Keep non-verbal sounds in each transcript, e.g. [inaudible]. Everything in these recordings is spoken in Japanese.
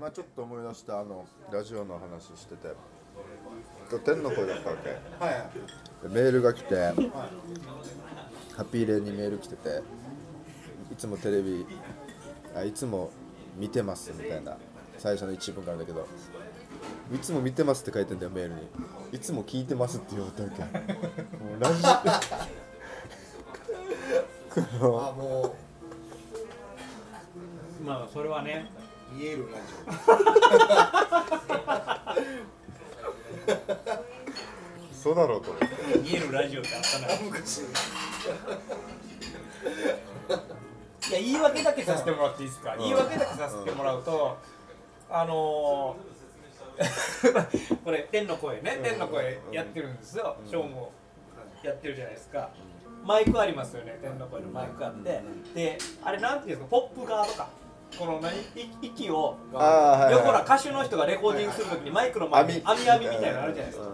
今ちょっと思い出したあのラジオの話してて今日天の声だったわけ。はい。メールが来てハッピーレイにメール来てていつもテレビあいつも見てますみたいな最初の一文があるんだけどいつも見てますって書いてんだよメールに。いつも聞いてますって言われたわけ。もうラジオ。[laughs] あもまあそれはねう見えるラジそうだろうと思って見えるラジオってあったないや言い訳だけさせてもらっていいですか、ん。言い訳だけさせてもらうと、あのー、[laughs] これ天の声ね、天の声やってるんですよ、ショーもやってるじゃないですか、マイクありますよね。天の声のマイクあって、であれなんていうんですか？ポップガードかこの何？い息をああはい、はい、ほら歌手の人がレコーディングするときにマイクの前に網網みたいなのあるじゃないですか。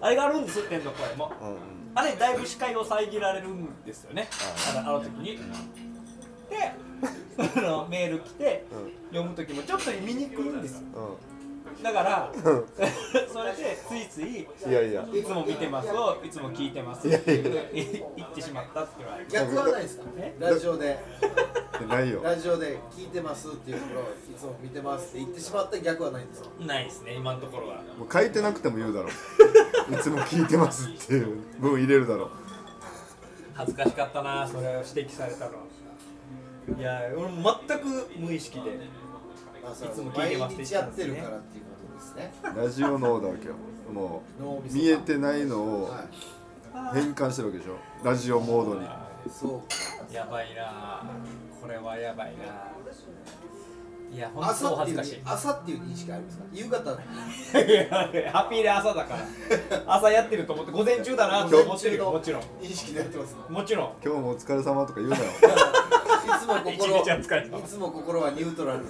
あれがあるんです天の声も。うんうん。あれだいぶ視界を遮られるんですよね。あのあの時に。でそのメール来て読む時もちょっと見にくいんですよ。だから [laughs] それでついついうんいやいや。いつも見てますをいつも聞いてますいやいや。言ってしまったっていうのは逆はないですか？え？ラジオでないよ。ラジオで聞いてますっていうところいつも見てますって言ってしまった逆はないんですか？ないですね今のところは。もう書いてなくても言うだろ。う [laughs] いつも聞いてますっていう文入れるだろ。う恥ずかしかったなそれを指摘されたのいや俺も全く無意識で。あそういつも聞い毎てますって日言ってたんですねやってるからっていうことですね。ラジオ脳だわけよもう見えてないのをはい。変換してるわけでしょ。ラジオモードに。そうやばいなこれはやばいな。いや本当朝っていう恥ずかしい。朝っていう認識ありますか？夕方。いやハッピーで朝だから。[laughs] 朝やってると思って午前中だなって思ってるよもちろん。認識でやってますもちろん。今日もお疲れ様とか言うなよ。いつも [laughs] 一心日は疲れたいつも心はニュートラル。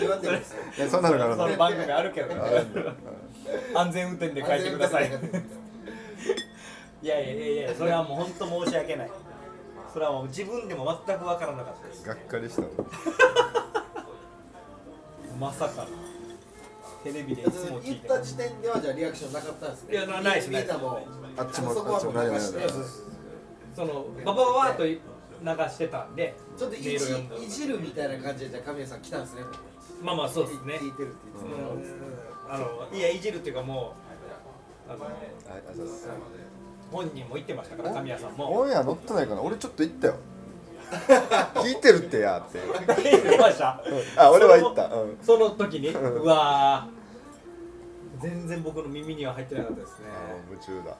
言われてるんですよいやそんなのがあるそのの番組あるけどね。安全運転で帰ってください。いやいやいやいやそれはもう本当申し訳ないそれはもう自分でも全く分からなかったです。がっかりした。の [laughs] まさかテレビでいいつも聞言っいてた時点ではじゃあリアクションなかったんですね。いやなないですみんなもあっちもそこはもうあっちもないないないそのババババーっと流してたんでちょっといじいじるみたいな感じでじゃあ神谷さん来たんですね。まあまあそうですね。聞いてるって言ってうんあのいやいじるっていうかもうあのああそうそう本人も言ってましたから神谷さんも。オンエア乗ってないかな？俺ちょっと言ったよ。[laughs] 聞いてるってやって。言ってました？あ俺は言った。うん。その時に？うわー。全然僕の耳には入ってなかったですね。あー夢中だ。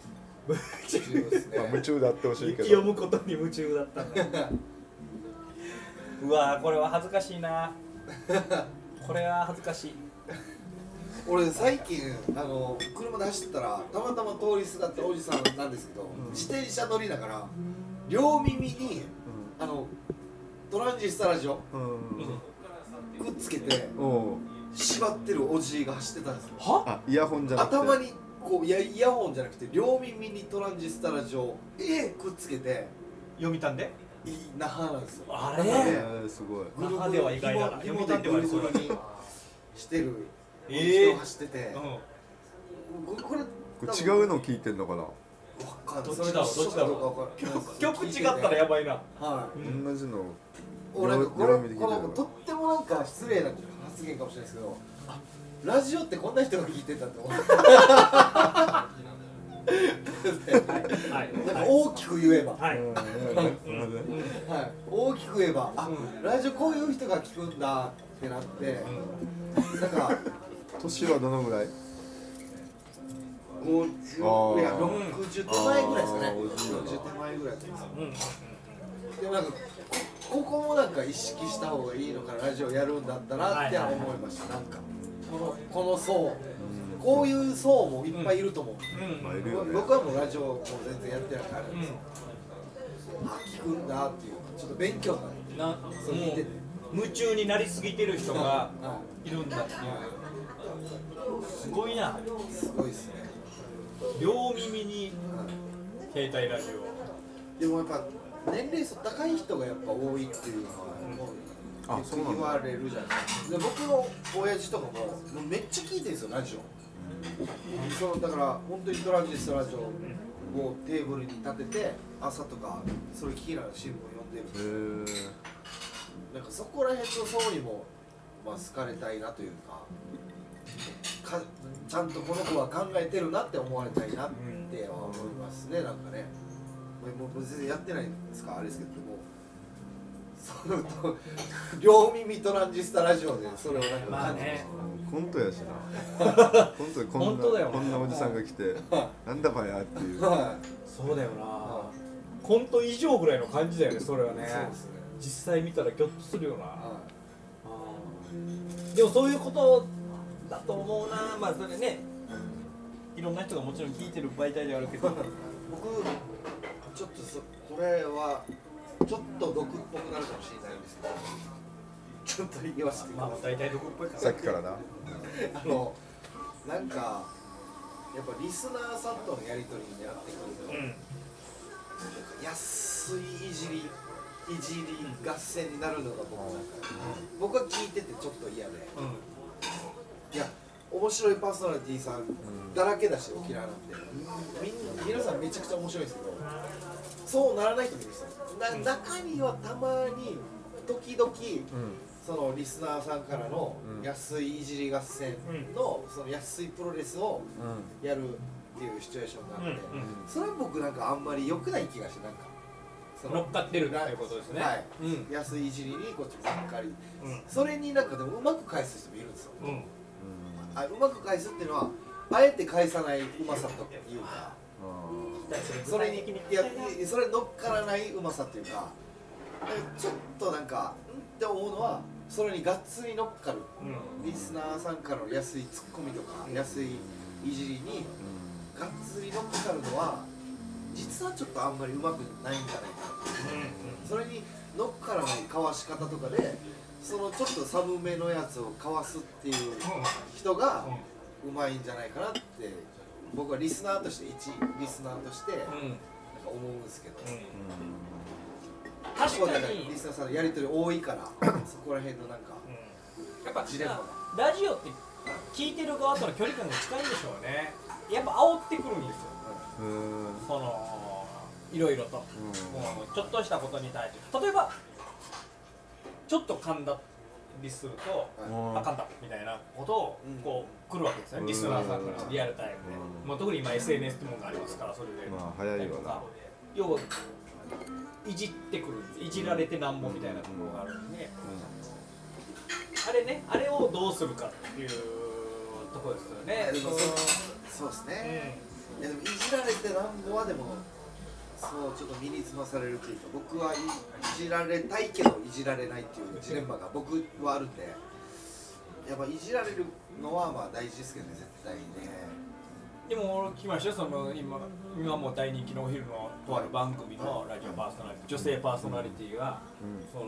重要ですね。まあ夢中であってほしいけ読どむことに夢中だったんだうわーこれは恥ずかしいな。これは恥ずかしい俺最近あの車で走ったらたまたま通りすがったおじさんなんですけど、自転車乗りながら両耳にあのトランジスタラジオうん。くっつけてう。ん縛ってるおじいが走ってたんですよ。は？あイヤホンじゃなくて。頭にこういやイヤホンじゃなくて両耳にトランジスタラジオえくっつけて読みたんで？いい那覇なんですよ。あれ？すごい。那覇では意外だな。読みたんではありそうだしてるえー。人が走ってて、うこれこれこれ違うの聞いてんのかな？わかんない。どっちだろうどっちだろう？曲違ったらやばいな。はい。うん。同じの。俺なんかこれ両耳で聞いてるこのとってもなんか失礼な発言かもしれないですけどあラジオってこんな人が聞いてたって思ってはい。なんか大きく言えば、ははい、うん。うんうんうんい、大きく言えばあ、うラジオこういう人が聞くんだってなって、なんか年はどのぐらい？50あー。いや60手前ぐらいですかね。あーおじいよな60手前ぐらいですようんでもなんかこここもなんか意識した方がいいのかなラジオやるんだったらって思いました、なんか。このこの層。こういう層もいっぱいいると思う、うん。まあいるよね。僕はもうラジオも全然やってないからあですよ、あ聞くんだっていうちょっと勉強になるなもそう聞いててう夢中になりすぎてる人がはいるんだっていうすごいな。すごいですね、両耳に携帯ラジでもやっぱ年齢層高い人がやっぱ多いっていうのはもう。んだ。言われるじゃないですか。で僕の親父とかももうめっちゃ聞いてるんですよラジオ。そのだから本当にトランジスタラジオをテーブルに立てて朝とかそれ聞きながら新聞読んでるへえなんかそこら辺の層にも、まあ、好かれたいなというかかちゃんとこの子は考えてるなって思われたいなって思いますねなんかね。もう全然やってないんですかあれですけども。そのと両耳トランジスタラジオでそれをなんかまあね。コントやしな。コントでこんな本当だよこんなおじさんが来てなんだばやっていう。はそうだよな。はコント以上ぐらいの感じだよねそれはいねね。実際見たらギョッとするよな。はでもそういうことだと思うな。まあそれね。いろんな人がもちろん聞いてる媒体ではあるけど。い僕ちょっとそこれはちょっと毒っぽくなるかもしれないんですけど。ちょっと言わせてください。まあ大体どこっぽいから。さっきからな。あのなんかやっぱリスナーさんとのやり取りになってくると、うん。安いいじりいじり合戦になるのが僕なんか、僕は聞いててちょっと嫌でいや面白いパーソナリティさんだらけだし沖縄なんでみんな皆さんめちゃくちゃ面白いんですけどそうならない人もいるんですよ。な中にはたまに時々そのリスナーさんからのうん。安いいじり合戦のその安いプロレスをやるっていうシチュエーションがあって、それは僕なんかあんまり良くない気がしてなんか。そ乗っかってるっていうことですね。はい。うん。安いいじりにこっちばっかり。うん。それになんかでもうまく返す人もいるんですよ。うんあうまく返すっていうのはあえて返さないうまさというか。それにいやいそれ乗っからないうまさっていうか。ちょっとなんかんって思うのはそれにがっつり乗っかる。うん。リスナーさんからの安いツッコミとか安いいじりにがっつり乗っかるのは実はちょっとあんまりうまくないんじゃないかな。それに乗っからないかわし方とかでそのちょっと寒めのやつをかわすっていう人がうまいんじゃないかなって僕はリスナーとして一リスナーとしてなんか思うんですけど、確かに。リスナーさんのやり取り多いからそこら辺のなんかやっぱジレンマラジオって聞いてる側との距離感が近いんでしょうね。やっぱ煽ってくるんですよ。そのいろいろと、もうちょっとしたことに対して。例えばちょっと噛んだりすると、あかんだみたいなことをうん。こう来るわけですよね、うん。リスナーさんからリアルタイムで、うん。まあ、特に今 SNS ってものがありますからそれで、まあ早いわな。要はいじってくるいじられてなんぼみたいなところがあるんで、あれねあれをどうするかっていうところですよね。そうですね、いやでもいじられてなんぼはでもそうちょっと身につまされるというか僕はいじられたいけどいじられないっていうジレンマが僕はあるんでやっぱいじられるのはまあ大事ですけどね絶対にね。でも俺聞きましたよその今今もう大人気のお昼のとある番組のラジオパーソナリティ女性パーソナリティが、その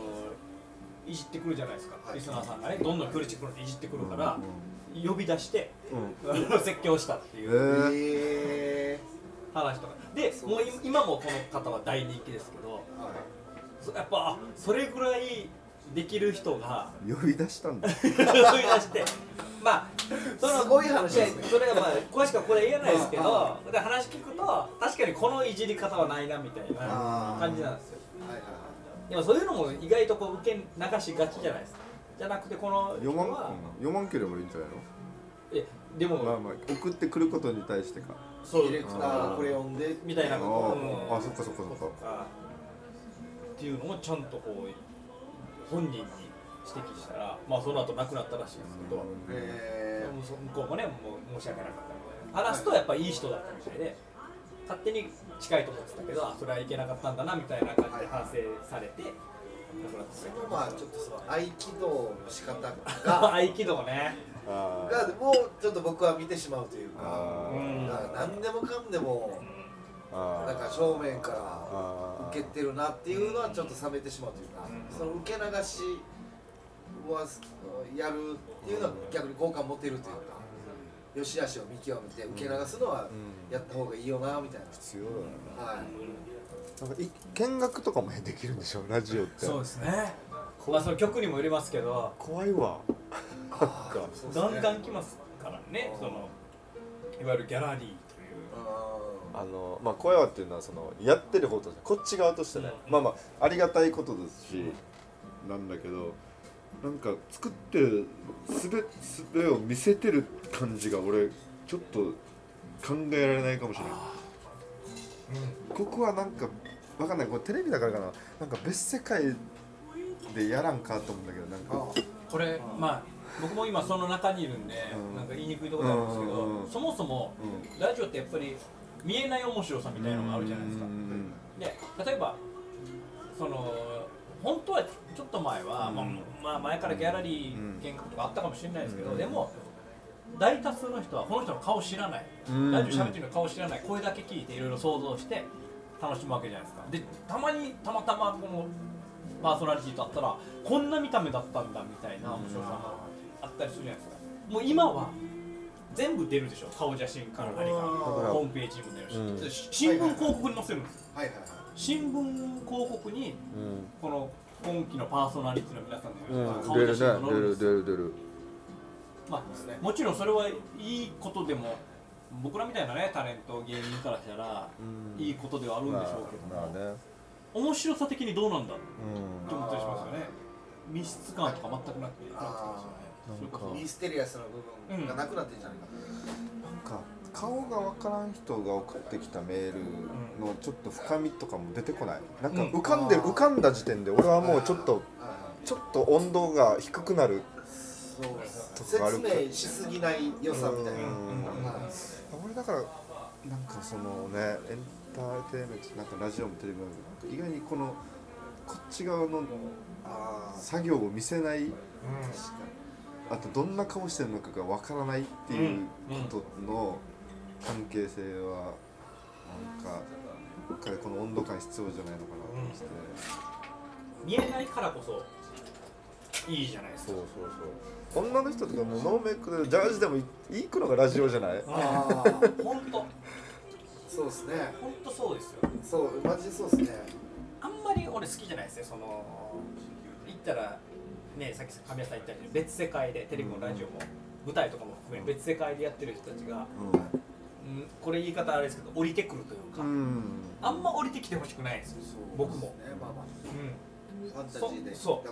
いじってくるじゃないですか、はい。リスナーさんがねどんどん距離近くなっていじってくるから、呼び出して [laughs] 説教したっていう。ええ話とか。でもう今今もこの方は大人気ですけど。ーはい。そやっぱあそれぐらいできる人が。呼び出したんだ。[laughs] 呼び出して。まあそのすごい話ですね。それはまあ詳しくはこれ言えないですけど。で話聞くと確かにこのいじり方はないなみたいな感じなんですよ。はいはいでもそういうのも意外とこう受け流しがちじゃないですか。じゃなくてこの人読まんは。読まんければいいんじゃないえでも、のまあまあ送ってくることに対してかそう。ディレクターがこれ読んでみたいなあこと。ー。あそっかそっかそっか。あっていうのもちゃんとこう本人に指摘したらまあその後亡くなったらしいんですけど、えもうそ向こうもねもう申し訳なかったみたいな話すとやっぱいい人だったみたいで勝手に近いと思ってたけどあそれはいけなかったんだなみたいな感じで反省されて亡くなってー、まあちょっとその合気道の仕方たが。[laughs] 合気道ね。あがもうちょっと僕は見てしまうというか。何でもかんでもあなんか正面からあ受けてるなっていうのはちょっと冷めてしまうというかうん。その受け流しはやるっていうのは逆に好感持てるというか良し悪しを見極めて受け流すのはうん。やった方がいいよなみたい必要だよなはい。ななんかい見学とかもできるんでしょラジオって。そうですねまあその曲にもよりますけど。怖いわ。あーそうっすね。ガンガン来ますからね。そのいわゆるギャラリーという。ああのまあ怖いわっていうのはそのやってる方としてこっち側としてね、うんまあまあありがたいことですし、なんだけどなんか作ってるすべすべを見せてる感じが俺ちょっと考えられないかもしれないここはなんかわかんない。これテレビだからかな。なんか別世界でやらんかと思うんだけどなんかこれまあ僕も今その中にいるんで、うん。なんか言いにくいところなんですけど、そもそもうん。ラジオってやっぱり見えない面白さみたいなのがあるじゃないですか。で例えばその本当はちょっと前は、うん。まあ、まあ前からギャラリー見学とかあったかもしれないですけど、うん。でも大多数の人はこの人の顔知らない、うん。ラジオ喋ってるの顔知らない声だけ聞いていろいろ想像して楽しむわけじゃないですか。でたまにたまたまこのパーソナリティと会ったらこんな見た目だったんだみたいな面白さもあったりするじゃないですか。もう今は全部出るでしょ顔写真から何か。ホームページにも出るし、うん。で新聞広告に載せるんですよ。はいはいはい。新聞広告にこの今期のパーソナリティの皆さんうんの顔写真が載るんです出る出る出るまあ、もちろんそれはいいことでも僕らみたいなねタレント芸人からしたらうん。いいことではあるんでしょうけども、まあまあね面白さ的にどうなんだ？ってうん。思ったりしますよね。密室感とか全くなくてあそれこそなんか。ミステリアスな部分がなくなってんじゃないかな。んか顔がわからん人が送ってきたメールのちょっと深みとかも出てこない？なんかうん。浮かんでる浮かんだ時点で俺はもうちょっとちょっと温度が低くなる。そうとかあるか説明しすぎない良さみたいな、俺だからなんかそのねエンターテインメントなんかラジオもテレビも意外にこのこっち側の作業を見せない確かあとどんな顔してるのかがわからないっていうことの関係性はなんかどっかでこの温度感必要じゃないのかなと思って、見えないからこそいいじゃないですか。そうそうそう。女の人とかもうノーメイクでジャージでもいいくのがラジオじゃない？ああ本当そうですね。本当そうですよ。そうマジでそうですね。あんまり俺好きじゃないですねその言ったらねさっき神谷さん言ったように別世界でテレビもラジオも舞台とかも含め別世界でやってる人たちが、うん、これ言い方あれですけど降りてくるというか、うん。あんま降りてきてほしくないんですよ僕も、ねまあまあ。うん、ファンタジーでそそう。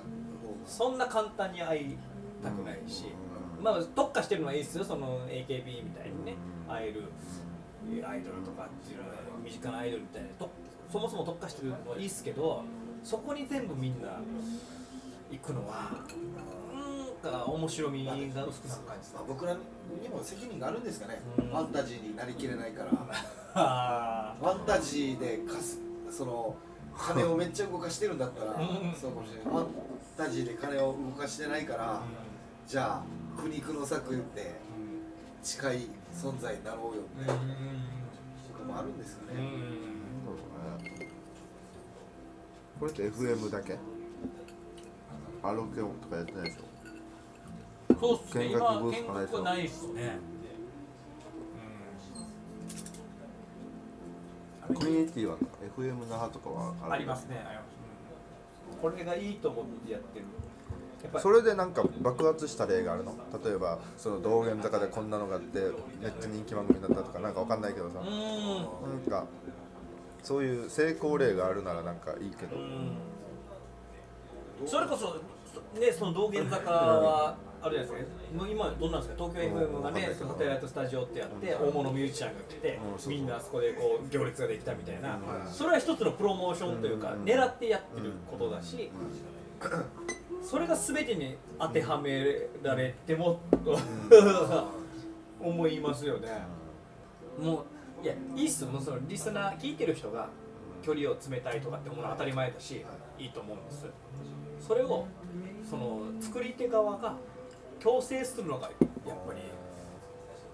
そんな簡単に会いたくないし、まあ特化してるのはいいですよその AKB みたいにね会えるアイドルとかっていうのは身近なアイドルみたいなとそもそも特化してるのはいいですけどそこに全部みんな行くのはなんか面白みが薄くなる感じですまあ、僕らにも責任があるんですかね、うん。ファンタジーになりきれないから。[laughs] あファンタジーでかすその金をめっちゃ動かしてるんだったらうん。そうかもしれない。ファンタジーで金を動かしてないから、じゃあ苦肉の策で近い存在になろうよみたいなとかもあるんですよね、これって FM だけ？アロケオとかやってないでしょ？そうっすね。見学今ブースとかないでしょ見学はないっすねコミュニティは FM 那覇とかはうんありますね。あります、うん。これがいいと思ってやってるそれでなんか爆発した例があるの？例えばその道玄坂でこんなのがあってめっちゃ人気番組になったとかなんかわかんないけどさ。うなんかそういう成功例があるならなんかいいけど。それこそそねその道玄坂はあれですねもう今どうなんですか？東京 FM がねサテライトスタジオってやって大物ミュージシャンが来てみんなあそこでこう行列ができたみたいな。うん。それは一つのプロモーションというかうん。狙ってやってることだし [laughs] それが全てに当てはめられても思いますよね。もういやいいっすよ。もうそのリスナー聞いてる人が距離を詰めたいとかって思うの当たり前だしいいと思うんです。それをその作り手側が強制するのがやっぱり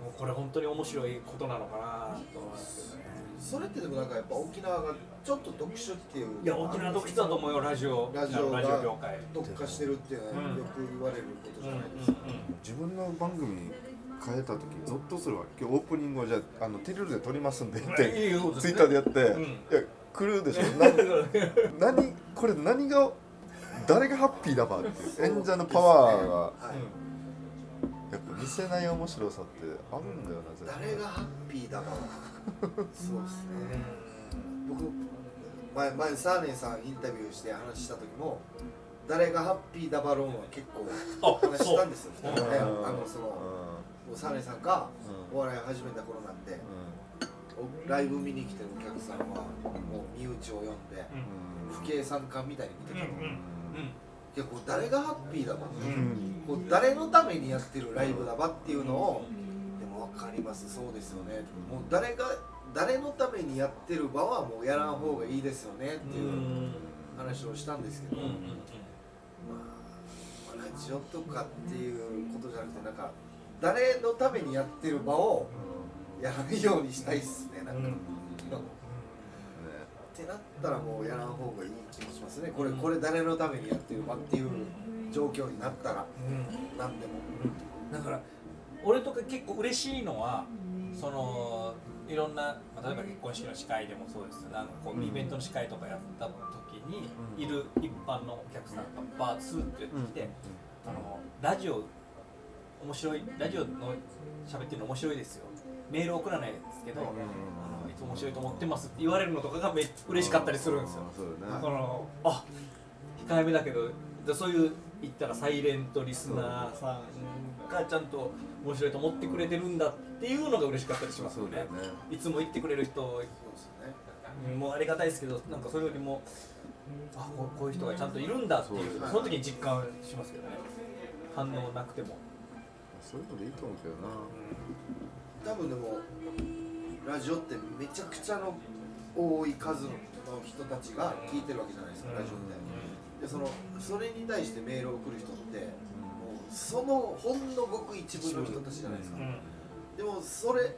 もうこれ本当に面白いことなのかなと思います。けどねそれってでもなんかやっぱ沖縄がちょっと特殊っていういや沖縄特殊だと思うよラジオ。ラジオラジオ業が界特化してるっていうのはうんよく言われることじうんうんゃないですか、自分の番組変えた時ゾッとするわ今日オープニングをじゃああのテルルで撮りますんでっうんていいよツイッターでやって、うん。いや来るでしょ。な何これ何が誰がハッピーだばっていう演者のパワーが。はいやっぱ見せない面白さってあるんだよな絶対。誰がハッピーだろうそうですね。僕前前サーネンさんインタビューして話した時も誰がハッピーだバローンは結構あ話したんですよ、ね、[laughs] うん。あのそのサーネンさんがうんお笑いを始めた頃なんでん。おライブ見に来てるお客さんはもう身内を呼んでうん。不敬参観みたいに見てたの、うんうんいやこう誰がハッピーだば、うん。こう誰のためにやってるライブだばっていうのを、でも分かります。そうですよね、もう誰が誰のためにやってる場はもうやらん方がいいですよね。っていうん。話をしたんですけど、まあ、ラジオとかっていうことじゃなくてなんか誰のためにやってる場をやらないようにしたいっすね。なんか、ってなったらもうやらん方がいい気もしますね。これこれ誰のためにやってる場っていう状況になったらうん。何でも。だから俺とか結構嬉しいのはそのいろんな、まあ、例えば結婚式の司会でもそうですなんかこう、うん。イベントの司会とかやった時に、うん。いる一般のお客さんがバーッスーってやってきて、あのラジオ面白いラジオの喋ってるの面白いですよ。メール送らないですけど、面白いと思ってますって言われるのとかがめ嬉しかったりするんですよ。そうだねこのあ控えめだけどでそういう言ったらサイレントリスナーさんがちゃんと面白いと思ってくれてるんだっていうのが嬉しかったりしますよね。ねいつも言ってくれる人もうありがたいですけどなんかそれよりもあこうこういう人がちゃんといるんだっていうそうその時に実感しますけどね。反応なくても。そういうのでいいと思うけどな。多分でもラジオってめちゃくちゃの多い数の人たちが聞いてるわけじゃないですか、ラジオって。でそのそれに対してメールを送る人ってもうそのほんのごく一部の人たちじゃないですか、でもそれ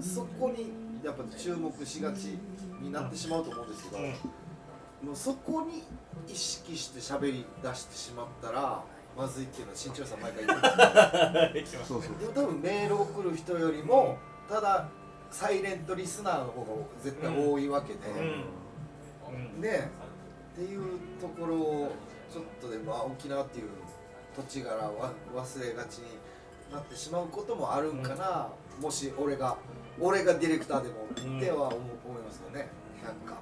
そこにやっぱ注目しがちになってしまうと思うんですけど、もうそこに意識して喋り出してしまったらまずいっていうのは新潮さん毎回言 [laughs] ってますそうそうでも多分メールを送る人よりもただサイレントリスナーの方が絶対多いわけで、ね。っていうところをちょっとでもあ沖縄っていう土地柄は忘れがちになってしまうこともあるんかな、もし俺が俺がディレクターでもっては思,、思いますよね。なんか。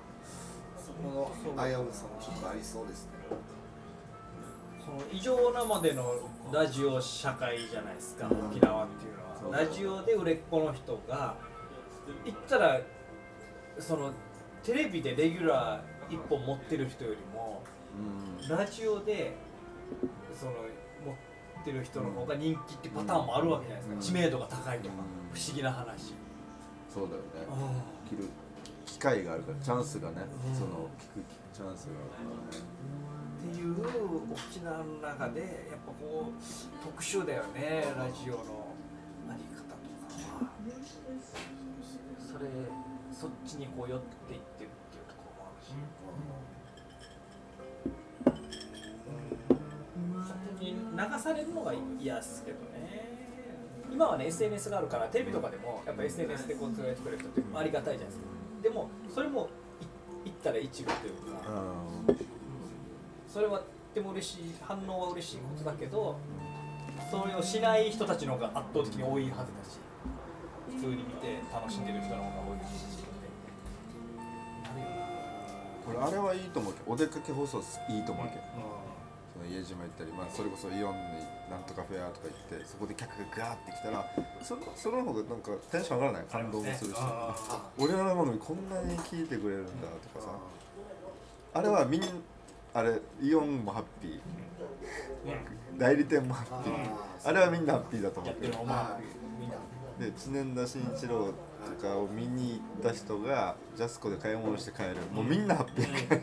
そこの危うさもちょっとありそうですね。その異常なまでのラジオ社会じゃないですか、沖縄っていうのは。ラジオで売れっ子の人が言ったらそのテレビでレギュラー1本持ってる人よりもうん。ラジオでその持ってる人の方が人気ってパターンもあるわけじゃないですか、うん。知名度が高いとか、うん。不思議な話、そうだよね。切る機会があるからチャンスがね、うん。その聞くチャンスがあるからね。っていう沖縄の中でやっぱこう特殊だよねラジオのあり方とかはそれそっちにこう寄っていってるっていうところもあるし。うん本当に流されるのが嫌ですけどね今はね SNS があるからテレビとかでもやっぱ SNS でこう伝えてくれる人ってありがたいじゃないですかでもそれもい言ったら一部というか、それはとっても嬉しい反応は嬉しいことだけどそれをしない人たちの方が圧倒的に多いはずだし普通に見て楽しんでる人の方が多いしなるよこれあれはいいと思うけどお出かけ放送いいと思うけど。その家島行ったり、まあ、それこそイオンになんとかフェアとか行ってそこで客がガーって来たらそのその方がなんかテンション上がらない感動もするし、俺らのものにこんなに聞いてくれるんだとかさ。あれはみんあれイオンもハッピー。代理店もハッピー。ああれはみんなハッピーだと思うけどで知念田慎一郎とかを見に行った人がジャスコで買い物して帰る。もうみんなハッピー、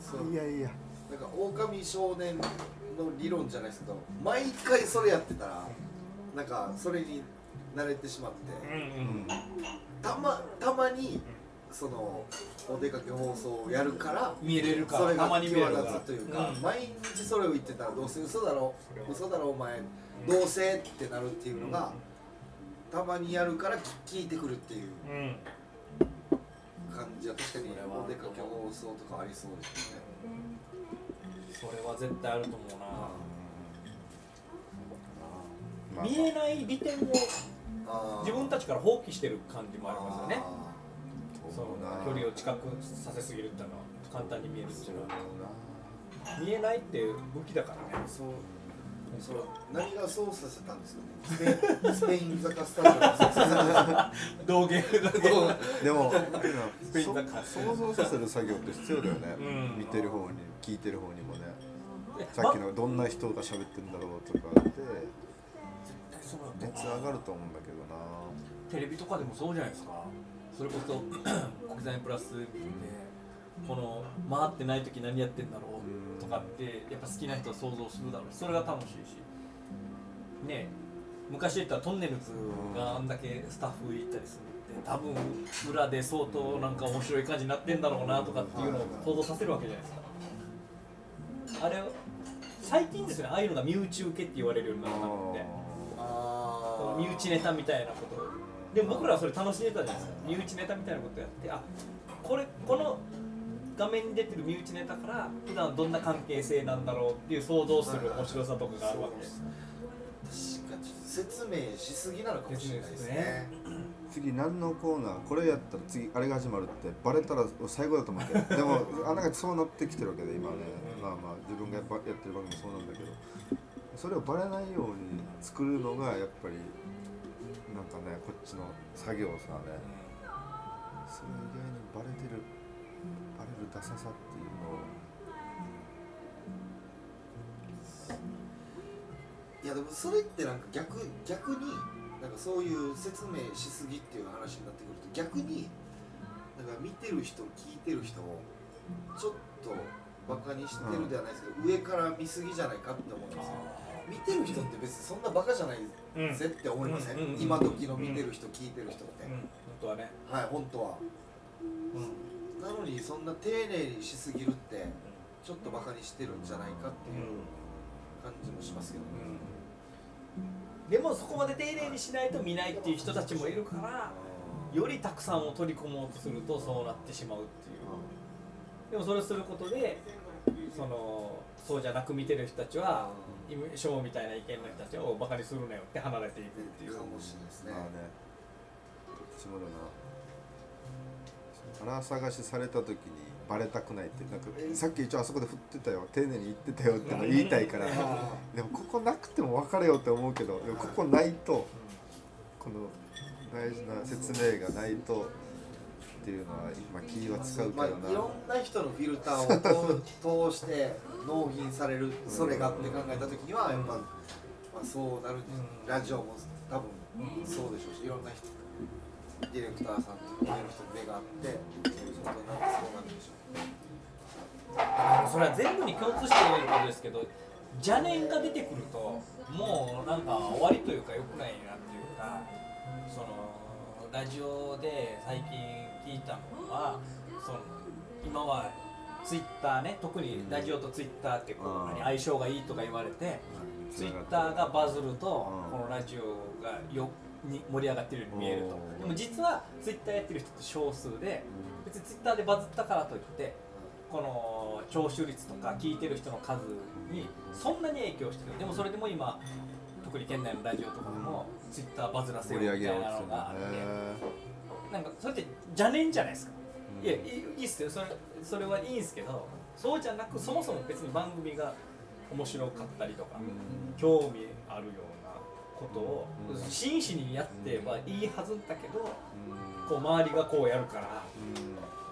そういやいや。なんか狼少年の理論じゃないですけど毎回それやってたらなんかそれに慣れてしまって。うんたまたまにそのお出かけ放送をやるから見れるかそれがたまに見れ際るか立つというか、うん。毎日それを言ってたらどうせ嘘だろ嘘だろお前どうせってなるっていうのがたまにやるから聞いてくるっていううん感じは確かにお出かけ放送とかありそうですよね。それは絶対あると思うな、まあ見えない利点を自分たちから放棄してる感じもありますよね。あそのな。距離を近くさせすぎるっていうのは簡単に見えるっていうのは。な。見えないって武器だからね。ーそうそれ何がそうさせたんですかね。スペイン坂スタジオ。道芸どうでも想像させる作業って必要だよね、うん。見てる方に聞いてる方にもね。えさっきのどんな人が喋ってるんだろうとかってそうだ熱上がると思うんだけどな。テレビとかでもそうじゃないですか。それこそ [laughs] 国際プラス見てこの回ってない時何やってんだろうとかってやっぱ好きな人は想像するだろうしそれが楽しいし。ねえ。昔言ったらトンネルズがあんだけスタッフ行ったりするって多分裏で相当なんか面白い感じになってんだろうなとかっていうのを想像させるわけじゃないですか。あれ最近ですね。ああいうのが身内受けって言われるようになったのって。あー。身内ネタみたいなこと。をでも僕らはそれ楽しんでたじゃないですか。身内ネタみたいなことやってあこれこの画面に出てる身内ネタから普段どんな関係性なんだろうっていう想像する面白さとかがあるわけです。確かに。説明しすぎなのかもしれないですね。[clears throat] 次何のコーナーこれやったら次あれが始まるってバレたら最後だと思うけど。[laughs] でもあなんかそうなってきてるわけで今ね。まあまあ自分がやっぱやってる番組もそうなんだけど。それをバレないように作るのがやっぱりなんかねこっちの作業さね。それ意外にバレてるバレるダサさっていうのを。いやでもそれってなんか逆逆になんかそういう説明しすぎっていう話になってくると逆になんか見てる人聞いてる人をちょっとバカにしてるではないですけど、上から見すぎじゃないかって思うんですよ。見てる人って別にそんなバカじゃないうんぜって思いません、うん。うん。うん。今時の見てる人、聞いてる人って、うん。本当はね、はい本当は。うんなのにそんな丁寧にしすぎるってちょっとバカにしてるんじゃないかっていう感じもしますけどね、でもそこまで丁寧にしないと見ないっていう人たちもいるからよりたくさんを取り込もうとするとそうなってしまうっていう。でもそれをすることでそのそうじゃなく見てる人たちはショーみたいな意見の人たちをバカにするなよって離れていくっていう。かもしれないですね。まあね。私もだな腹探しされた時にバレたくないってなんかさっき一応あそこで振ってたよ丁寧に言ってたよっての言いたいからあでもここなくても分かれよって思うけどでもここないとこの大事な説明がないとっていうのは今気は使うけまあ、どな、いろんな人のフィルターを通通して納品されるそれがって考えた時にはやっぱ、まあ、そうなる。ラジオも多分そうでしょうしいろんな人ディレクターさんとか見る人の目があってそういうことになってそうなるんでしょそれは全部に共通して言えることですけど邪念が出てくるともうなんか終わりというか良くないなっていうかそのラジオで最近聞いたのはその今はツイッターね特にラジオとツイッターってこう、うん。何相性がいいとか言われてうツイッターがバズると、うん。このラジオがよに盛り上がってるように見えると。うんでも実はツイッターやってる人って少数で別にツイッターでバズったからといってこの聴取率とか聞いてる人の数にそんなに影響してる。でもそれでも今特に県内のラジオとかでもツイッターバズらせ盛りようみたいなのがあってへなんかそれって邪念じゃないですか。うん。いやいいっすよ。それそれはいいんですけどそうじゃなくそもそも別に番組が面白かったりとかー興味あるようなことをうん真摯にやってはいいはずだけどうん。こう周りがこうやるから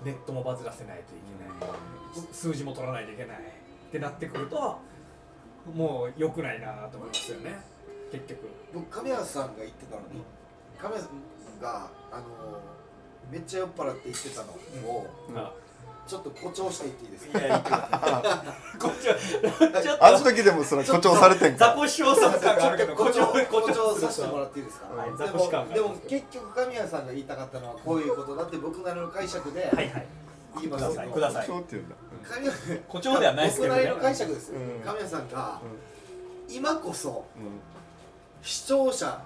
うん。ネットもバズらせないといけない。数字も取らないといけないってなってくるともう良くないなと思いますよね。結局。僕亀安さんが言ってたのに亀安さんがあのめっちゃ酔っ払って言ってたのを、あちょっと誇張していっていいですいかいこっちはちょっあのと時でもそれ誇張されてんザかコシさん感があるけど誇張誇誇張させてもらっていいですか、はい。でザコシ感が。もでも結局神谷さんが言いたかったのはこういうことだって僕なりの解釈ではいはい。言いますけど。ください誇張って言うんだ。誇張ではないですけどね。僕なりの解釈です。神谷さんがう今こそ視聴者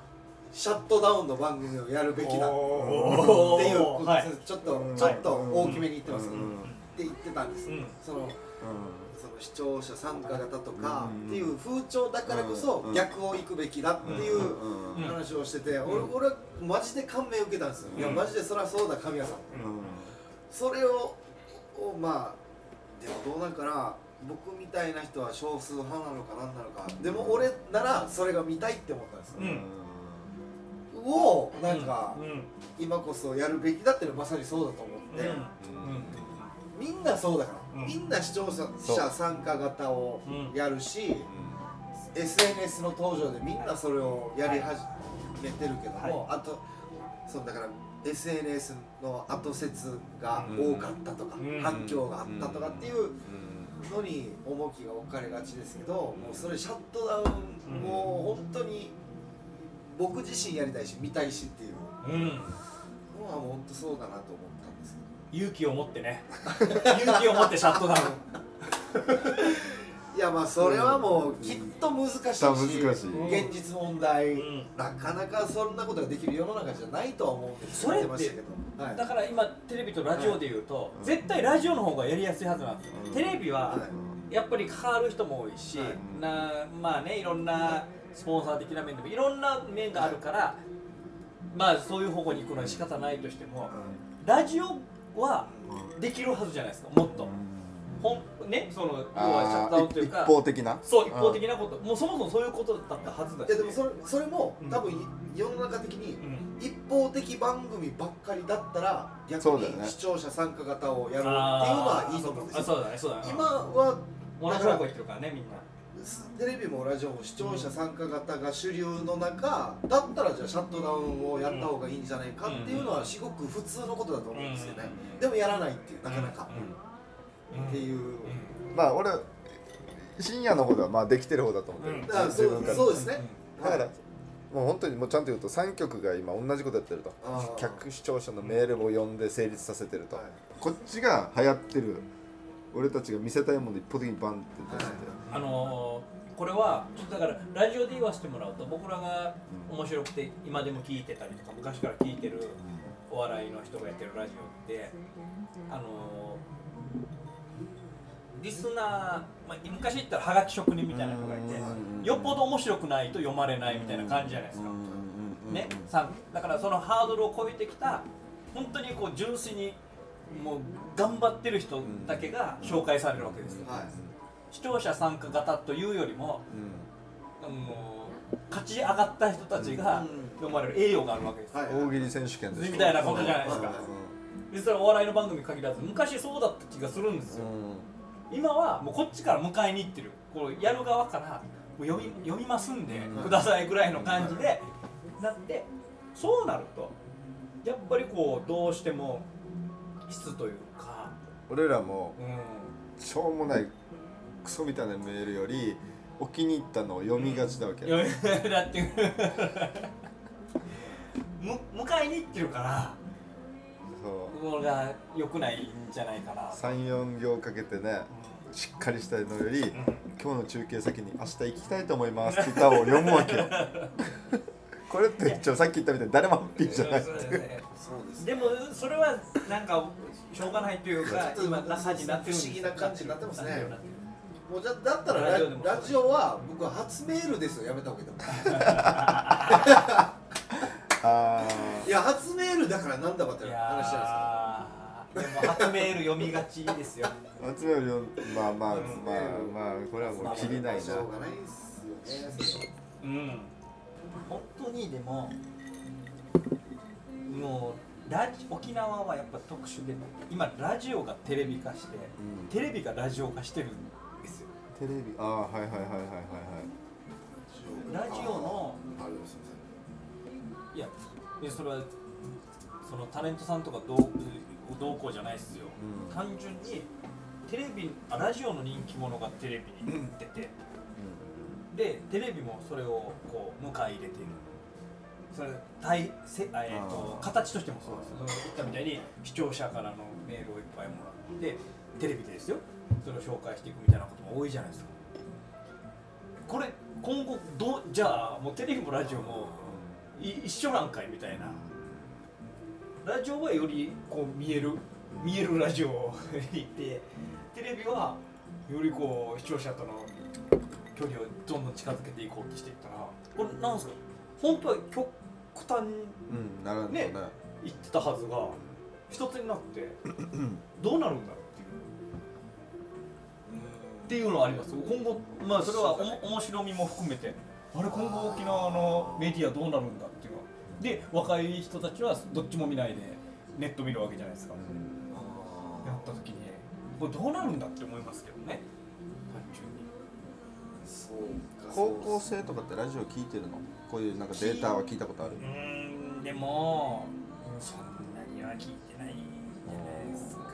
シャットダウンの番組をやるべきだ。っていうことはい。ですちょっとうん。ちょっと大きめに言ってますけど、うんって言ってたんです、うん。そのその視聴者参加型とかうん。っていう風潮だからこそうん。逆を行くべきだっていううん。話をしてて、ん。俺俺はマジで感銘を受けたんですよ、いやうんマジでそりゃそうだ神谷さん。それををまあでもどうなんかな。僕みたいな人は少数派なのか何なのか。でも俺ならそれが見たいって思ったんですよ、うんをなんか今こそやるべきだっていうのはまさにそうだと思って、うんみんなそうだから、うん。みんな視聴者参加型をう。んやるし、SNS の登場でみんなそれをやり始めてるけども、あとそうだから SNS の後説が多かったとか、うん。反響があったとかっていうのに重きが置かれがちですけど、もうそれシャットダウン、もう本当に僕自身やりたいし見たいしっていう。うん。のは本当そうだなと思ったんですけど。勇気を持ってね。勇気を持ってシャットダウン。[laughs] いやまあそれはもうきっと難しいし、難しい。現実問題、うん。なかなかそんなことができる世の中じゃないとは思うんですそれって言ましたけど、はい。だから今テレビとラジオで言うと、絶対ラジオの方がやりやすいはずなんですよ、うん。テレビははい。やっぱり関わる人も多いし、はい。なまあねいろんなスポンサー的な面でもいろんな面があるから、まあそういう方向に行くのは仕方ないとしても、ラジオはできるはずじゃないですかもっと、ほんねその要はシャットダウンというか一方的な？そう一方的なこと、もうそもそもそういうことだったはずだし。いやでもそれそれもうん。多分世の中的にうん。一方的番組ばっかりだったら逆そうだよね。に視聴者参加型をやるっていうのはいいと思うんですよ。あそうだね。そうだね。今は同じ方向行ってるからねみんなテレビもラジオも視聴者参加型が主流の中だったらじゃあシャットダウンをやった方がいいんじゃないかっていうのはすごく普通のことだと思うんですよね。でもやらないっていうなかなか。っていう。まあ俺深夜の方ではまあできてる方だと思ってる、うん。だから。そうそうですね。だからもう本当にもうちゃんと言うと3局が今同じことやってると。客視聴者のメールを読んで成立させてると、はい。こっちが流行ってる俺たちが見せたいもの一方的にバンって出して、あのーこれはちょっとだからラジオで言わせてもらうと僕らが面白くて今でも聞いてたりとか昔から聞いてるお笑いの人がやってるラジオってあのーリスナー、まあ、昔言ったらはがき職人みたいな人がいてうん。よっぽど面白くないと読まれないみたいな感じじゃないですか。ね、さだからそのハードルを超えてきた本当にこう純粋にもう頑張ってる人だけが紹介されるわけですよ、はい。視聴者参加型というよりもあの勝ち上がった人たちがうん。読まれる栄誉があるわけですよ、はい大喜利選手権みたいなことじゃないですか。はいでそれはお笑いの番組に限らず昔そうだった気がするんですよ、今はもうこっちから迎えに行ってる。こうやる側からもう読み読みますんでうん。くださいぐらいの感じでなってそうなるとやっぱりこうどうしても質というか、俺らもうしょうもないクソみたいなメールよりお気に入ったのを読みがちだわけ、ん、読みだっていう。[laughs] む迎えに行ってるから。そう。これが良くないんじゃないかな、34行かけてねしっかりしたのより、今日の中継先に明日行きたいと思いますって歌を読むわけよ [laughs] これってちょさっき言ったみたいに誰もハッピーじゃないそうでもそれはなんかしょうがないというかちょっと今な感じになってるんですよ不思議な感じになってますね。もうじゃだったらララジオでもラジオは僕は初メールですよ。やめた方がいいと思あういや初メールだからなんだかってい話じゃないですか。初メール読みがちですよ。あ集めるよまあまあまあまあこれはもうきりないな。しょうがないですよね。うん本当にでももうラジ沖縄はやっぱ特殊で今ラジオがテレビ化して、うん。テレビがラジオ化してるんですよ。テレビああはいはいはいはいはいはい。ラジオのありますいやいやそれはそのタレントさんとかどうどうこうじゃないですよ、うん。単純にテレビあラジオの人気者がテレビに出て、でテレビもそれをこう迎え入れている。それ対せあ、えー、と形としてもそうです。その言ったみたいに視聴者からのメールをいっぱいもらってテレビでですよ。それを紹介していくみたいなことも多いじゃないですか。これ今後どうじゃあもうテレビもラジオもい一緒なんかいみたいな。ラジオはよりこう見える見えるラジオに行ってテレビはよりこう視聴者との距離をどんどん近づけていこうとしていったらこれなんですか？本当は極端にうんなるほどね。ね言ってたはずが一つになって [clears throat] どうなるんだろうっていう。っていうのはあります。今後まあそれはおも面白みも含めて。あれ今後沖縄のメディアどうなるんだっていうのは。で若い人たちはどっちも見ないでネット見るわけじゃないですか、やった時にこれどうなるんだって思いますけどね高校生とかってラジオ聞いてるの？こういうなんかデータは聞いたことある？うーんでもそんなには聞いてないんじゃないですかね。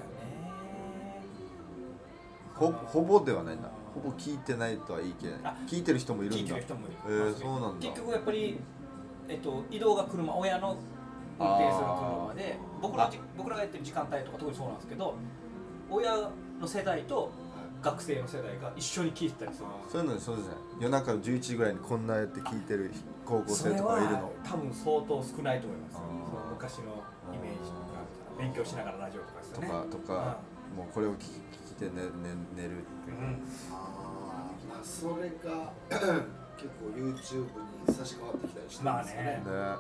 ほほぼではないんだ。ほぼ聞いてないとは言い切れない。あ聞いてる人もいる聞いんだてる人もいえそうなんだ。結局やっぱり、えっと、移動が車親の運転する車で僕らじ僕らがやってる時間帯とか特にそうなんですけど親の世代と学生の世代が一緒に聞いてたりする。そういうのにそうですね夜中の11時ぐらいにこんなやって聞いてる高校生とかいるの？多分相当少ないと思います。あー。その昔のイメージとか。勉強しながらラジオとかですとよね。かとかもうこれを聞き聞いて寝寝寝るう。ん。ああそれが [clears throat] 結構 YouTube に差し替わってきたりしてますよね。ね。ね。その感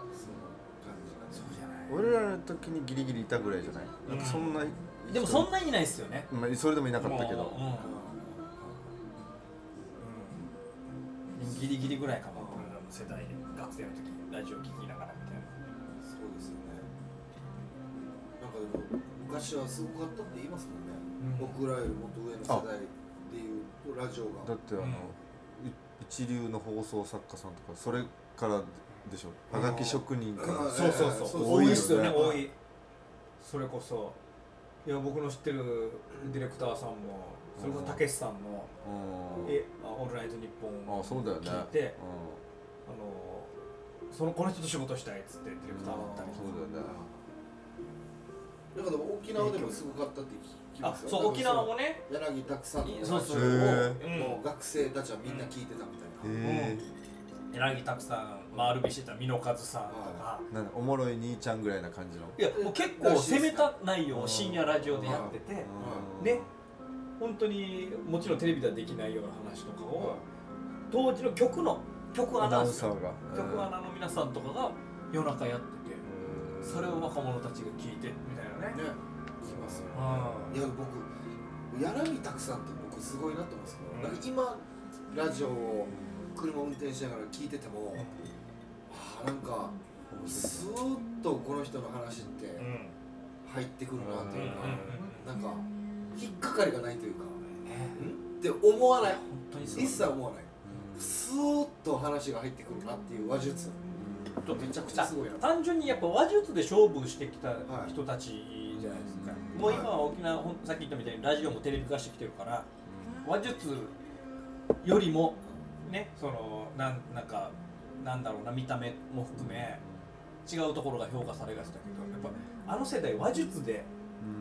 じがね。そうじゃない。俺らの時にギリギリいたぐらいじゃない？なんかそんなでもそんなにいないですよね。まあそれでもいなかったけど。うんギリギリぐらいかも僕らの世代で学生の時ラジオ聞きながらみたいな。そうですよね。なんかでも昔はすごかったって言いますもんね、うん。僕らよりもっと上の世代でいうとラジオが。だってあの、い一流の放送作家さんとかそれからでしょ。はがき職人から。うんそう。そうそうそう。多いですよねそう多い。それこそ。いや僕の知ってるディレクターさんもそれこそたけしさんのうん「えあオールナイトニッポン」あそうだよね。聞いてあのそのこの人と仕事したいっつってディレクターだったりそうだよね。なんかでも沖縄でもすごかったって聞きあますよ。そう沖縄もね。柳拓さんのそうそう。ラジオをへもう学生たちはみんな聞いてたみたいな、へえ柳拓さん丸火してた美濃和さんとか。なんだおもろい兄ちゃんぐらいな感じの。いやもう結構攻めた内容を深夜ラジオでやってて。うん。ね本当にもちろんテレビではできないような話とかを当時の曲の曲アアナナウンサーが。曲アナの皆さんとかが夜中やっててうん。それを若者たちが聞いてみたいなね。ね。聞きますようい。や僕柳拓さんって僕すごいなと思うんですけど、うん。なんか今ラジオを車運転しながら聞いてても、あーなんかスーッとこの人の話ってんうん。入ってくるなというか、うん。なんか引っかかりがないというか、ね。って思わない。本当にそう。一切思わない。スーッと話が入ってくるなっていう話術。めちゃくちゃ。すごいな。単純にやっぱ話術で勝負してきた人たちじゃないですか、もう今は沖縄さっき言ったみたいにラジオもテレビ化してきてるから話術よりもねそのなんなんかなんだろうな見た目も含め違うところが評価されがちだけどやっぱあの世代話術で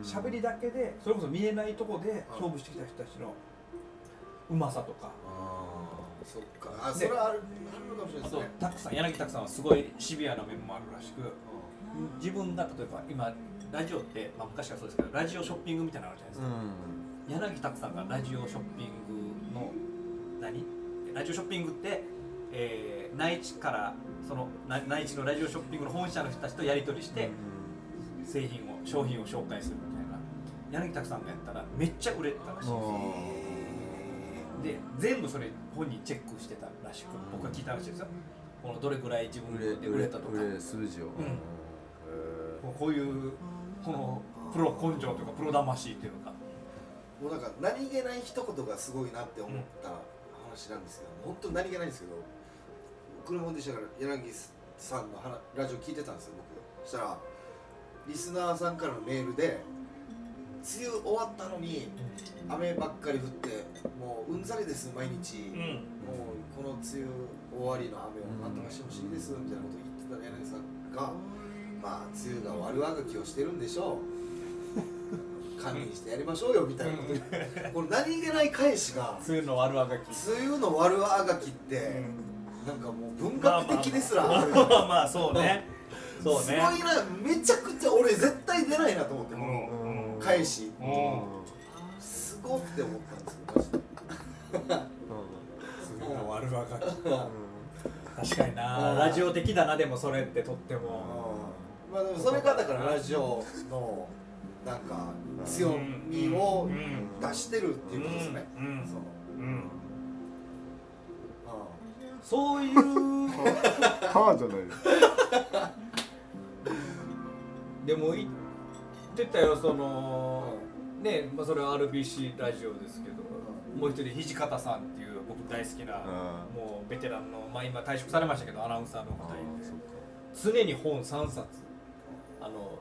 喋りだけでそれこそ見えないとこで勝負してきた人たちのうまさとか。そっか。あそでれはあるあかもしれないですね。たくさん。柳拓さんはすごいシビアな面もあるらしく自分が例えば今ラジオって、まあ、昔からそうですけどラジオショッピングみたいなのあるじゃないですか、柳拓さんがラジオショッピングの何？ラジオショッピングって、えー内地からそのな内地のラジオショッピングの本社の人たちとやり取りして製品を商品を紹介するみたいな。柳拓さんがやったらめっちゃ売れてたらしいんですよ。で全部それ本人チェックしてたらしく僕は聞いたらしいですよ。このどれぐらい自分売れで売れたとか。売れ数字を。うん。こういうこのプロ根性というかプロ魂っていうのか。もうなんか何気ない一言がすごいなって思った話なんですけど、本当に何気ないんですけど車運転しながら柳さんの話ラジオ聞いてたんですよ僕。そしたらリスナーさんからのメールで梅雨終わったのに雨ばっかり降ってもううんざりです毎日、うん。もうこの梅雨終わりの雨をなんとかしてほしいですみたいなことを言ってた柳さんがまあ梅雨が終わるあがきをしてるんでしょう。[laughs] 堪忍してやりましょうよみたいなこと。言ってこの何気ない返しがそういうの悪あがき。梅雨の悪あがきってなんかもう文学的ですらまあある。まあまあまあそうねそうね。すごいな。めちゃくちゃ俺絶対出ないなと思って返しうん。すごって思ったんですよマジで。次の悪あがき確かにな。ラジオ的だなでもそれってとっても。うん。まあでもそれがだからラジオのなんか強みをうん出してるっていうことですね。うん。うん。そのうん。うそういう。[laughs] はあじゃないよでも言ってたよそのねまあそれは RBC ラジオですけどもう一人土方さんっていう僕大好きなうん。もうベテランのまあ今退職されましたけどアナウンサーの方あいて常に本3冊あの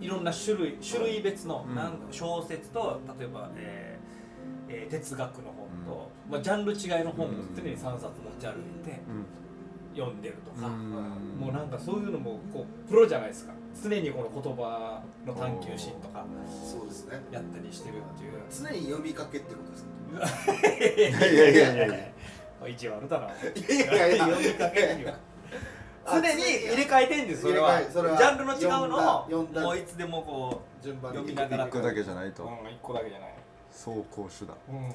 いろんな種類種類別の、うん。小説と例えば、えーえー哲学の本と、まあ、ジャンル違いの本を常に3冊持ち歩いて読んでるとか、もうなんかそういうのもこうプロじゃないですか。常にこの言葉の探求心とかんそうですね。やったりしてるっていう。常に呼びかけってことですか？いやいやいやいや。いや一応あるだないやいや呼びかけっていう。か常あに入れ替えてんですそれは。それは。ジャンルの違うのをもういつでもこ順番読みながら一個だけじゃないと。ううん一個だけじゃない。走行手段。うん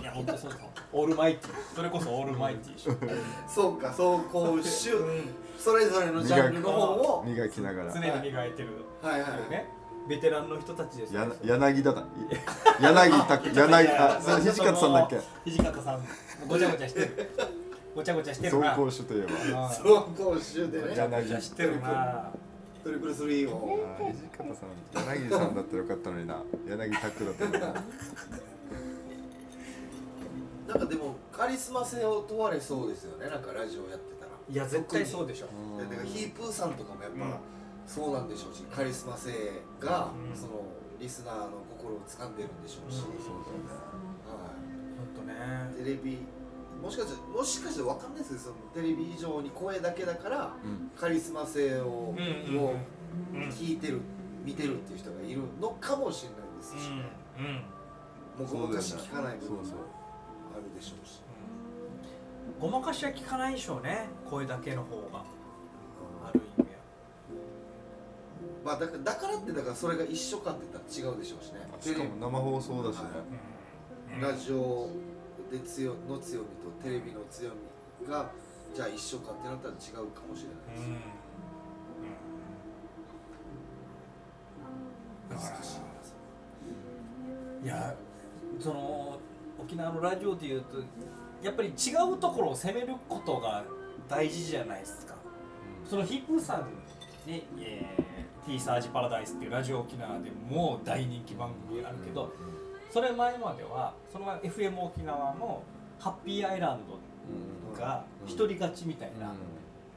いや本当そうそう。オールマイティそれこそオールマイティーしそうか走行種うんそれぞれのジャンルの方を磨きながら。常に磨いてる。はいはい。っていうね。ベテランの人たちですや柳田だ。[laughs] 柳拓柳あそれ土方さんだっけ？土方さん。ごちゃごちゃしてる。ごちゃごちゃして走るな。行手といえばあ走行種でね。ごちゃごちゃしてるな。トリプルスリーを。あー土方さん。柳さんだったらよかったのにな。柳拓だったのにななんかでもカリスマ性を問われそうですよね。なんかラジオやってたら。いや絶対そうでしょ。でだからヒープーさんとかもやっぱ、うん。そうなんでしょうしカリスマ性が、うん。そのリスナーの心を掴んでるんでしょうし、うんそうはほんとね。い、テレビもしかしてもしかしてわかんないですけどそのテレビ以上に声だけだからカリスマ性を,、うんうんをうん。聞いてる見てるっていう人がいるのかもしれないですし、うんうん。もうごまかし聞かない部分。もそうそうでしょうし。ごまかしは聞かないでしょうね。声だけの方が。ある意味は。まあだからだからってだからそれが一緒かって言ったら違うでしょうしね。しかも生放送だしね。はいラジオで強の強みとテレビの強みがじゃあ一緒かってなったら違うかもしれないです。だから難しいいやその沖縄のラジオでいうとやっぱり違うところを攻めることが大事じゃないですか。そのヒップーさんに、えー、T サージパラダイスっていうラジオ沖縄でもう大人気番組あるけどそれ前まではその前 FM 沖縄のハッピーアイランドが一人勝ちみたいな、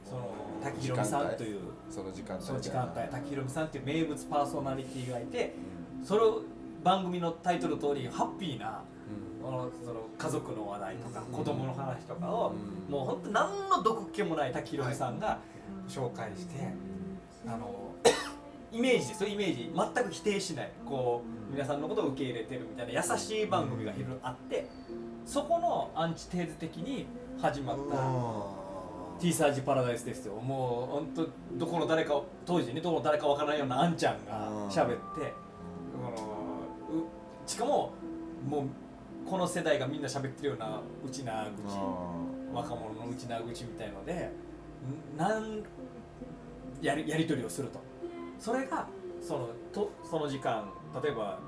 その滝ひろみさんというその時間帯。その時間帯滝ひろみさんっていう名物パーソナリティがいてそれを番組のタイトル通りハッピーなその家族の話題とかうん。子供の話とかをうん。もう本当何の毒っ気もない滝ひろみさんが紹介してあの [coughs] イメージですよイメージ全く否定しない。こう皆さんのことを受け入れてるみたいな優しい番組がいろいろあってそこのアンチテーゼ的に始まったあ T サージパラダイスですよ。もう本当どこの誰か当時ねどこの誰かわからないようなあんちゃんが喋ってしかももうこの世代がみんな喋ってるようなうちな口若者のうちな口みたいのでんなんやりやり取りをすると。それがそのとその時間例えば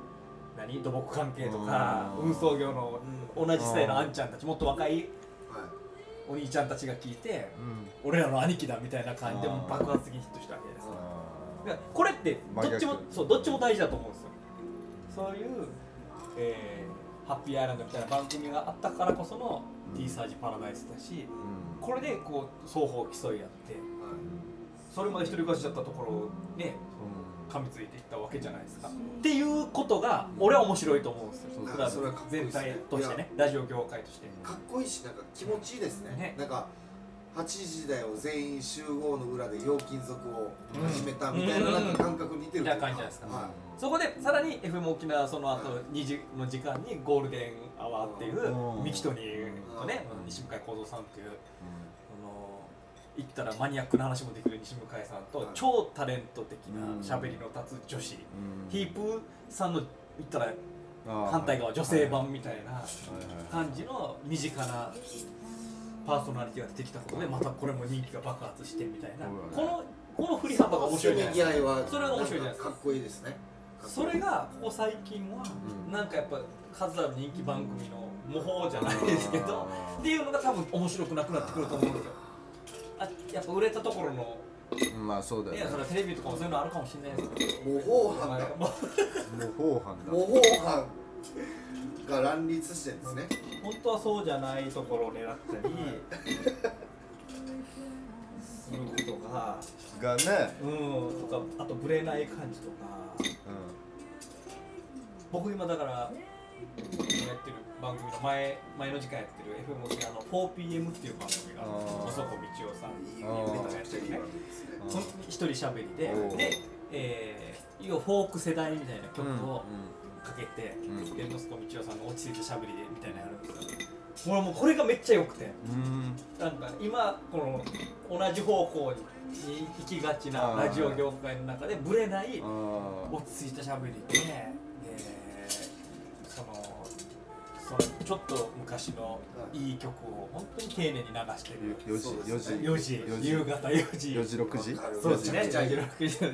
何？土木関係とかうん運送業の同じ世代のあんちゃんたちもっと若いお兄ちゃんたちが聞いて俺らの兄貴だみたいな感じでもう爆発的にヒットしたわけですだからこれってどっちもそうどっちも大事だと思うんですよ。そういう、えーハッピーアイランドみたいな番組があったからこそのうん。T サージパラダイスだしこれでこう双方競い合ってそれまで一人勝ちだったところをね噛みついていったわけじゃないですか。っていうことが俺は面白いと思うんですよ。それは全体としてねラジオ業界として。かっこいいしなんか気持ちいいですね。ね。なんか8時だよ全員集合の裏で陽金属を始めたみたいななんか感覚似てるみたいな感じじゃない。ですかはそこでさらに FM 沖縄その後2時の時間にゴールデンアワーっていううん。ミキトニーとねうん。西向井幸三さんっていうあの行ったらマニアックな話もできる西向井さんとはい。超タレント的なうん。喋りの立つ女子。うん。ヒープーさんの言ったら反対側女性版みたいな感じの身近なパーソナリティが出てきたことでまたこれも人気が爆発してみたいな。ね。このこの振り幅が面白いじゃないせですか。めぎ合いはそれが面白いじゃないですか。かっこいいですね。それがここ最近はうん。なんかやっぱ数ある人気番組の模倣じゃないですけどっていうのが多分面白くなくなってくると思うんですよ。あやっぱ売れたところのまあそうだいやそれよねはテレビとかもそういうのあるかもしれないですけど。模倣犯だ。模倣犯だ。模倣犯が乱立してるんですね。本当はそうじゃないところを狙ったりすることががねうんとかあとブレない感じとか。僕今だからやってる番組の前前の時間やってる FM 沖縄の 4PM っていう番組が細子道夫さんいいあー。めちゃくちゃいい番組ですね。一人喋りでおうで、えー、要はフォーク世代みたいな曲をうかけて、うん。で息子道夫さんの落ち着いた喋りでみたいなのやるんですよ俺もうこれがめっちゃ良くてんなんか今この同じ方向に行きがちなラジオ業界の中でブレないあ落ち着いた喋りで、でそのそのちょっと昔のいい曲を本当に丁寧に流してる4時4そうですね時4時4時夕方4時4時6時そうですねめちゃくちゃいい4時6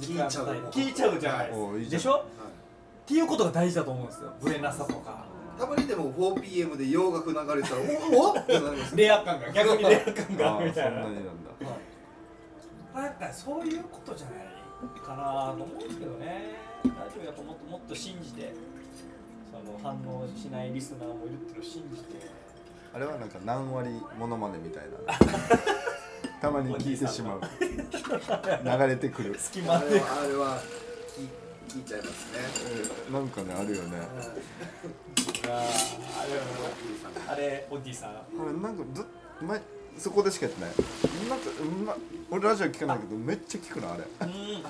時あ聞聞いちゃうじゃないおういいじゃんでしょっはいていうことが大事だと思うんですよ。ブレなさとか。たまにでも 4PM で洋楽流れたらおおってなりますね。レア感が逆にレア感が。みたいななになんだ。なんかそういうことじゃないかなと思うんですけどね。ラジオやっぱもっともっと信じてその反応しないリスナーもいるっていうのを信じて。あれはなんか何割モノマネみたいな。[laughs] たまに聞いてしまう。[laughs] 流れてくる。隙間で。あれはあれは聞聞いちゃいますね。えーなんかねあるよね。ああれあれオッディさん。あれなんかず前そこでしかやってない。なんか、うんま、俺ラジオ聞かないけどめっちゃ聞くなあれ。うん。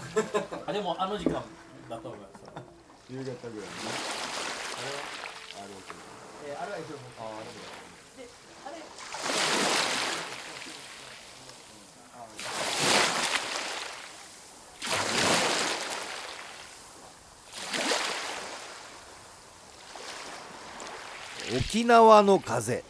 あでもあの時間だと思います。あ夕方ぐらいにね。れあれを聞いてえーあれは FM ああであ沖縄の風。